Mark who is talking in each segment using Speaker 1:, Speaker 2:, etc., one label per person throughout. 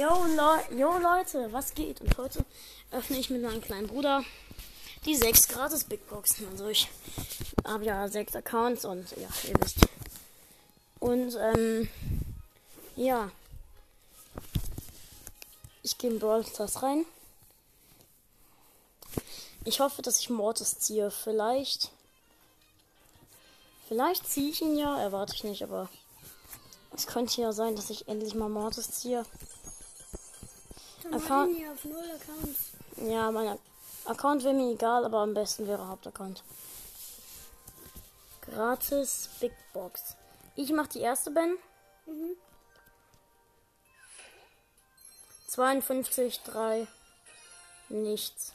Speaker 1: Yo, Le Yo Leute, was geht? Und heute öffne ich mit meinem kleinen Bruder die sechs gratis Big Boxen. Also ich habe ja sechs Accounts und ja, ihr wisst. Und ähm, ja. Ich gehe in Brawl Stars rein. Ich hoffe, dass ich Mortis ziehe. Vielleicht. Vielleicht ziehe ich ihn ja, erwarte ich nicht, aber es könnte ja sein, dass ich endlich mal Mortis ziehe.
Speaker 2: Account. auf null Accounts.
Speaker 1: Ja, mein Account wäre mir egal, aber am besten wäre Hauptaccount. Gratis Big Box. Ich mache die erste Ben. Mhm. 52, 3, nichts.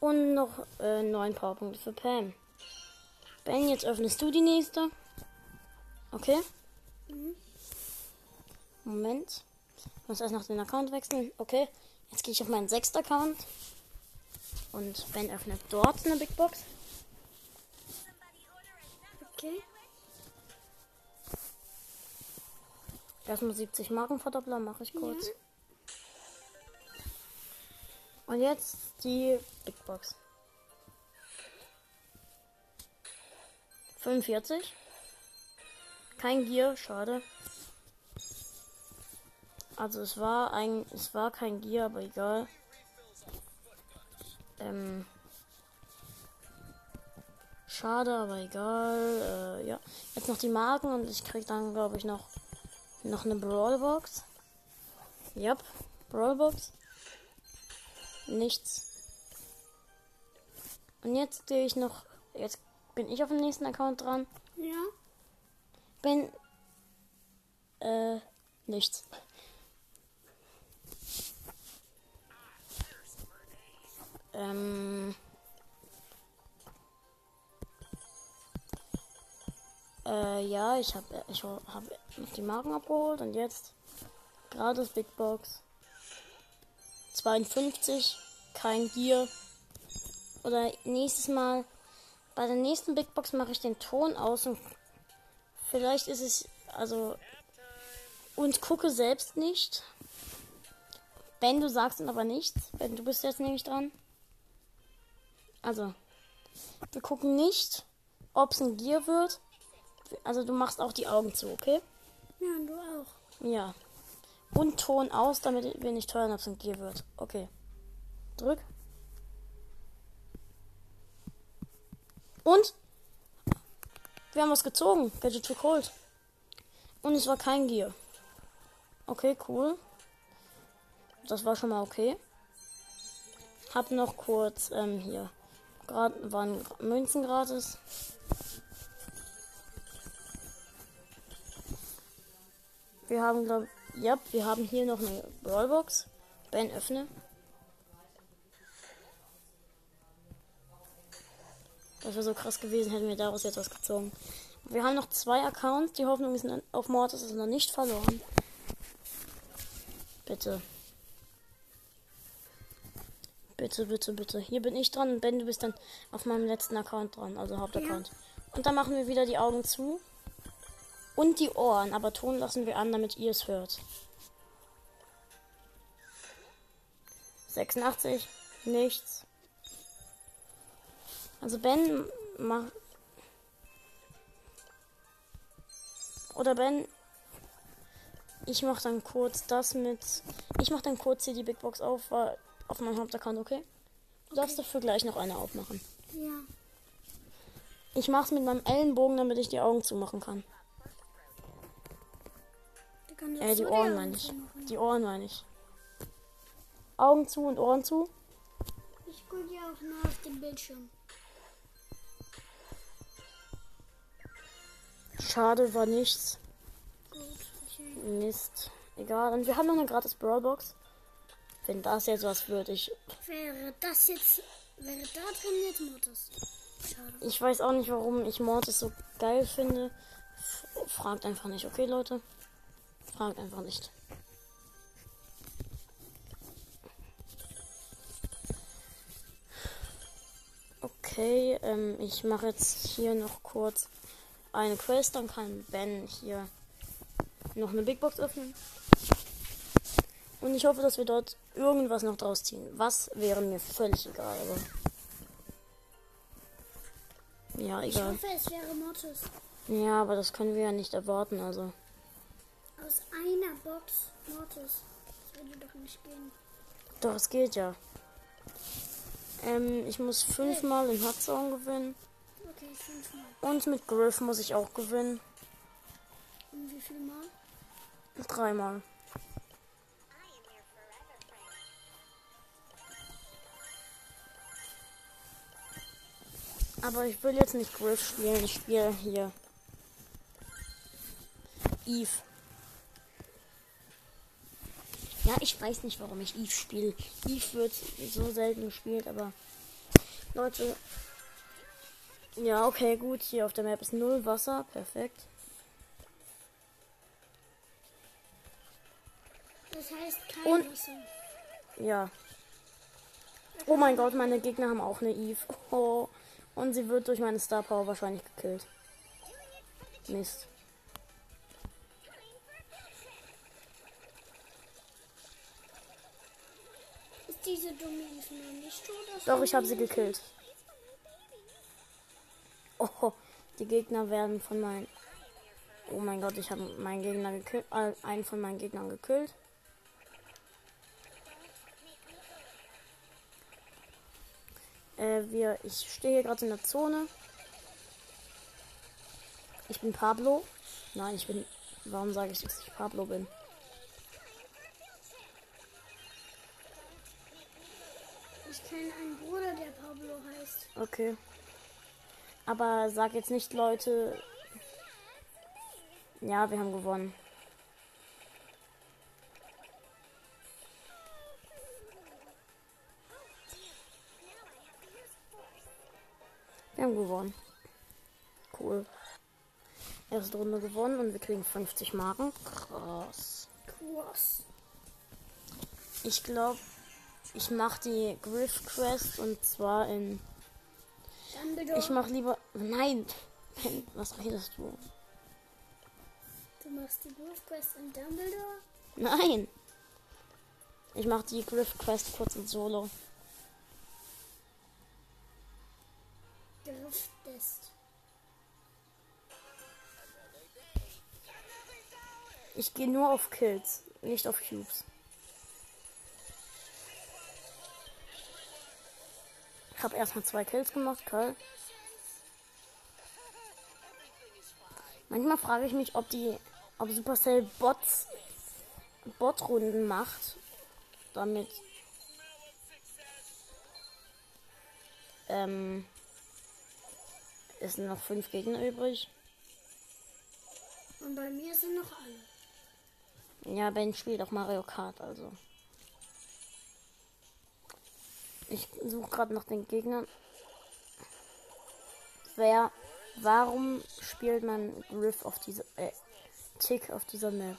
Speaker 1: Und noch äh, 9 Powerpunkte für Pam. Ben, jetzt öffnest du die nächste. Okay? Mhm. Moment. Ich muss erst noch den Account wechseln. Okay. Jetzt gehe ich auf meinen sechsten Account. Und Ben öffnet dort eine Big Box.
Speaker 2: Okay.
Speaker 1: Erstmal 70 Marken verdoppeln, mache ich kurz. Ja. Und jetzt die Big Box. 45. Kein Gear, schade. Also es war ein, es war kein Gear, aber egal. Ähm, schade, aber egal. Äh, ja, jetzt noch die Marken und ich krieg dann, glaube ich, noch noch eine Brawlbox. Yep, Brawlbox. Nichts. Und jetzt gehe ich noch. Jetzt bin ich auf dem nächsten Account dran.
Speaker 2: Ja.
Speaker 1: Bin. Äh, nichts. Ähm. Äh, ja, ich habe ich hab die Marken abgeholt und jetzt gratis Big Box. 52, kein Gear. Oder nächstes Mal, bei der nächsten Big Box mache ich den Ton aus und vielleicht ist es, also, und gucke selbst nicht. Ben, du sagst dann aber nichts. Ben, du bist jetzt nämlich dran. Also, wir gucken nicht, ob es ein Gear wird. Also du machst auch die Augen zu, okay?
Speaker 2: Ja, und du auch.
Speaker 1: Ja. Und Ton aus, damit wir nicht hören, ob es ein Gear wird. Okay. Drück. Und? Wir haben was gezogen. Gadget to Cold. Und es war kein Gear. Okay, cool. Das war schon mal okay. Hab noch kurz ähm, hier. Waren Münzen gratis. Wir haben, glaube ja, wir haben hier noch eine Brawlbox. Ben, öffne. Das wäre so krass gewesen, hätten wir daraus jetzt was gezogen. Wir haben noch zwei Accounts. Die Hoffnung ist auf Mortis ist noch nicht verloren. Bitte. Bitte, bitte, bitte. Hier bin ich dran und Ben, du bist dann auf meinem letzten Account dran, also Hauptaccount. Ja. Und dann machen wir wieder die Augen zu. Und die Ohren, aber Ton lassen wir an, damit ihr es hört. 86, nichts. Also Ben macht. Oder Ben. Ich mach dann kurz das mit. Ich mach dann kurz hier die Big Box auf, auf meinem Hauptaccount, okay? Du okay. darfst dafür gleich noch eine aufmachen.
Speaker 2: Ja.
Speaker 1: Ich mach's mit meinem Ellenbogen, damit ich die Augen zumachen kann. Äh, die Ohren meine ich. Die Ohren meine ich. Augen zu und Ohren zu.
Speaker 2: Ich gucke ja auch nur auf den Bildschirm.
Speaker 1: Schade, war nichts.
Speaker 2: Gut.
Speaker 1: Mist. Egal. Und wir haben noch eine gratis Brawlbox. Wenn das jetzt was wird, ich.
Speaker 2: Wäre das jetzt. Wäre da drin jetzt Mortis?
Speaker 1: Schade. Ich weiß auch nicht, warum ich Mortis so geil finde. Fragt einfach nicht, okay, Leute? Fragt einfach nicht. Okay, ähm, ich mache jetzt hier noch kurz eine Quest, dann kann Ben hier noch eine Big Box öffnen. Und ich hoffe, dass wir dort irgendwas noch draus ziehen. Was wäre mir völlig egal, aber. Ja,
Speaker 2: Ich
Speaker 1: egal.
Speaker 2: hoffe, es wäre Mortis.
Speaker 1: Ja, aber das können wir ja nicht erwarten, also.
Speaker 2: Aus einer Box Mortis. Das würde doch nicht gehen.
Speaker 1: Doch, es geht ja. Ähm, ich muss fünfmal in Hotzone gewinnen.
Speaker 2: Okay, fünfmal.
Speaker 1: Und mit Griff muss ich auch gewinnen.
Speaker 2: Und wie viel Mal?
Speaker 1: Dreimal. Aber ich will jetzt nicht Griff spielen, ich spiele hier. Eve. Ja, ich weiß nicht, warum ich Eve spiele. Eve wird so selten gespielt, aber Leute. Ja, okay, gut. Hier auf der Map ist null Wasser. Perfekt.
Speaker 2: Das heißt kein
Speaker 1: Und-
Speaker 2: Wasser.
Speaker 1: Ja. Oh mein Gott, meine Gegner haben auch eine Eve. Oh. Und sie wird durch meine Star Power wahrscheinlich gekillt. Mist.
Speaker 2: Ist diese dumme nicht tot?
Speaker 1: Doch, ich habe sie gekillt. Oh, die Gegner werden von meinen. Oh mein Gott, ich habe meinen Gegner gekillt. Äh, einen von meinen Gegnern gekillt. Wir, ich stehe hier gerade in der Zone. Ich bin Pablo. Nein, ich bin. Warum sage ich, dass ich Pablo bin?
Speaker 2: Ich kenne einen Bruder, der Pablo heißt.
Speaker 1: Okay. Aber sag jetzt nicht, Leute. Ja, wir haben gewonnen. Wir haben gewonnen. Cool. Erste Runde gewonnen und wir kriegen 50 Marken. Krass.
Speaker 2: Cross.
Speaker 1: Ich glaube, ich mache die Griff Quest und zwar in
Speaker 2: Dumbledore.
Speaker 1: Ich mach lieber. Nein! Was redest du?
Speaker 2: du machst die Wolf Quest in Dumbledore?
Speaker 1: Nein! Ich mach die Griff Quest kurz in Solo.
Speaker 2: Griftest.
Speaker 1: Ich gehe nur auf Kills, nicht auf Cubes. Ich habe erstmal zwei Kills gemacht, Karl. Manchmal frage ich mich, ob die, ob Supercell Bots, Botrunden macht, damit ähm, es sind noch fünf Gegner übrig.
Speaker 2: Und bei mir sind noch alle.
Speaker 1: Ja, Ben spielt auch Mario Kart, also. Ich suche gerade nach den Gegnern. Wer, warum spielt man Griff auf dieser, äh, Tick auf dieser Map?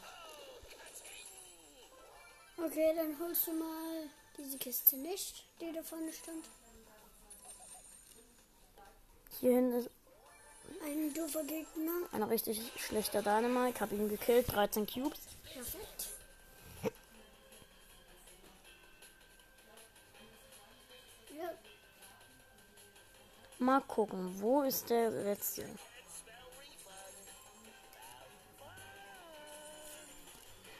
Speaker 2: Okay, dann holst du mal diese Kiste nicht, die da vorne stand.
Speaker 1: Hier hinten ist
Speaker 2: Ein doofer Gegner.
Speaker 1: ein richtig schlechter Dynamite. Ich habe ihn gekillt, 13 Cubes.
Speaker 2: Perfekt. Ja,
Speaker 1: Mal gucken, wo ist der letzte?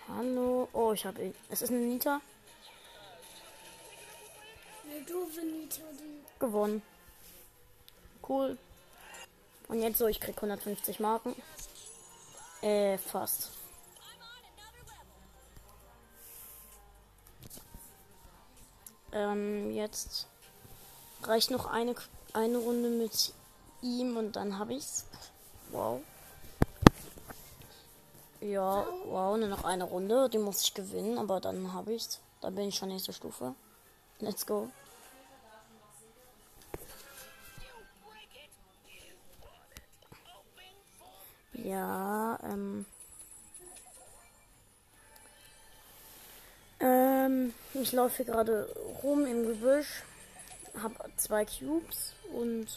Speaker 1: Hallo. Oh, ich habe ihn. Es ist eine Nita.
Speaker 2: eine doofe Nita, die.
Speaker 1: Gewonnen. Cool. Und jetzt so, ich krieg 150 Marken. Äh, fast. Ähm, jetzt reicht noch eine, eine Runde mit ihm und dann habe ich's. Wow. Ja, wow, nur noch eine Runde. Die muss ich gewinnen, aber dann habe ich's. Dann bin ich schon nächste Stufe. Let's go. Ja, ähm. Ähm, ich laufe hier gerade rum im Gebüsch. Hab zwei Cubes und.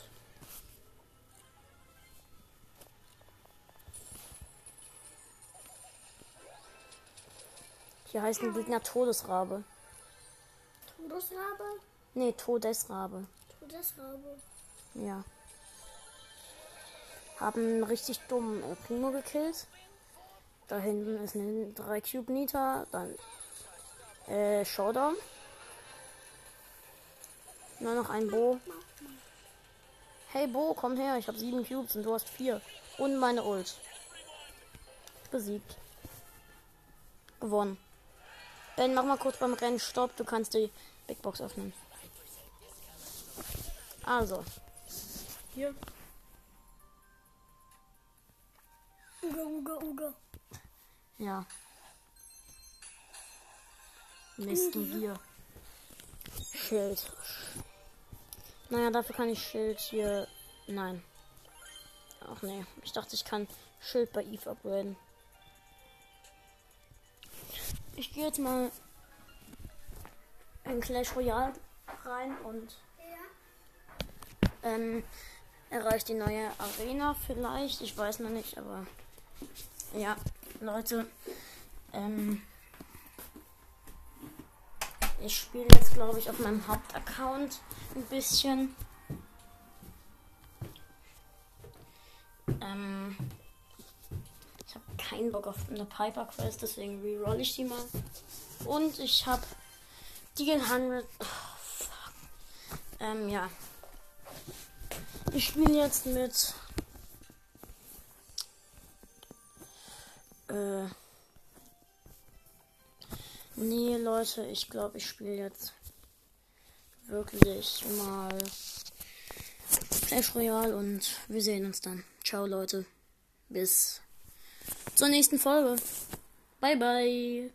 Speaker 1: Hier heißt ein Gegner Todesrabe.
Speaker 2: Todesrabe?
Speaker 1: Nee, Todesrabe.
Speaker 2: Todesrabe.
Speaker 1: Ja. Haben richtig dummen äh, Primo gekillt. Da hinten ist ein 3 Cube Nita. Dann äh, Showdown. Nur noch ein Bo. Hey Bo, komm her. Ich habe sieben Cubes und du hast vier. Und meine Ult. Besiegt. Gewonnen. Ben, mach mal kurz beim Rennen Stopp. Du kannst die Big Box öffnen. Also. Hier.
Speaker 2: Uga, uga, uga.
Speaker 1: Ja. Nächsten hier. Schild. Naja, dafür kann ich Schild hier. Nein. Ach nee. Ich dachte, ich kann Schild bei Eve upgraden. Ich gehe jetzt mal in Clash Royale rein und
Speaker 2: Ja.
Speaker 1: ähm, erreicht die neue Arena vielleicht. Ich weiß noch nicht, aber ja, Leute. Ähm, ich spiele jetzt, glaube ich, auf meinem Hauptaccount ein bisschen. Ähm, ich habe keinen Bock auf eine Piper Quest, deswegen reroll ich die mal. Und ich habe die 100. Oh, fuck. Ähm, ja. Ich spiele jetzt mit. Äh. Nee, Leute, ich glaube, ich spiele jetzt wirklich mal Clash Royale und wir sehen uns dann. Ciao, Leute. Bis zur nächsten Folge. Bye, bye.